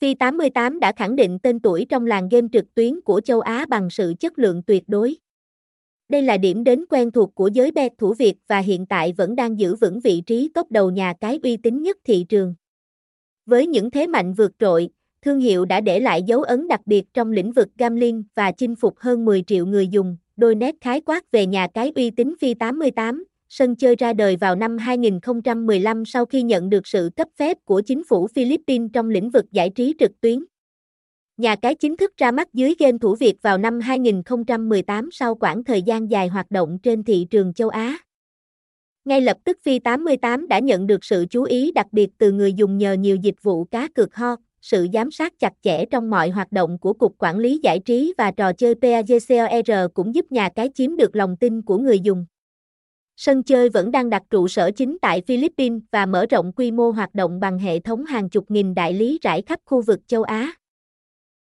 Phi88 đã khẳng định tên tuổi trong làng game trực tuyến của châu Á bằng sự chất lượng tuyệt đối. Đây là điểm đến quen thuộc của giới bet thủ Việt và hiện tại vẫn đang giữ vững vị trí top đầu nhà cái uy tín nhất thị trường. Với những thế mạnh vượt trội, thương hiệu đã để lại dấu ấn đặc biệt trong lĩnh vực gambling và chinh phục hơn 10 triệu người dùng. Đôi nét khái quát về nhà cái uy tín Phi 88, sân chơi ra đời vào năm 2015 sau khi nhận được sự cấp phép của chính phủ Philippines trong lĩnh vực giải trí trực tuyến. Nhà cái chính thức ra mắt dưới game thủ Việt vào năm 2018 sau quãng thời gian dài hoạt động trên thị trường châu Á. Ngay lập tức Phi 88 đã nhận được sự chú ý đặc biệt từ người dùng nhờ nhiều dịch vụ cá cược ho, sự giám sát chặt chẽ trong mọi hoạt động của Cục Quản lý Giải trí và Trò chơi PAGCOR cũng giúp nhà cái chiếm được lòng tin của người dùng. Sân chơi vẫn đang đặt trụ sở chính tại Philippines và mở rộng quy mô hoạt động bằng hệ thống hàng chục nghìn đại lý rải khắp khu vực châu Á.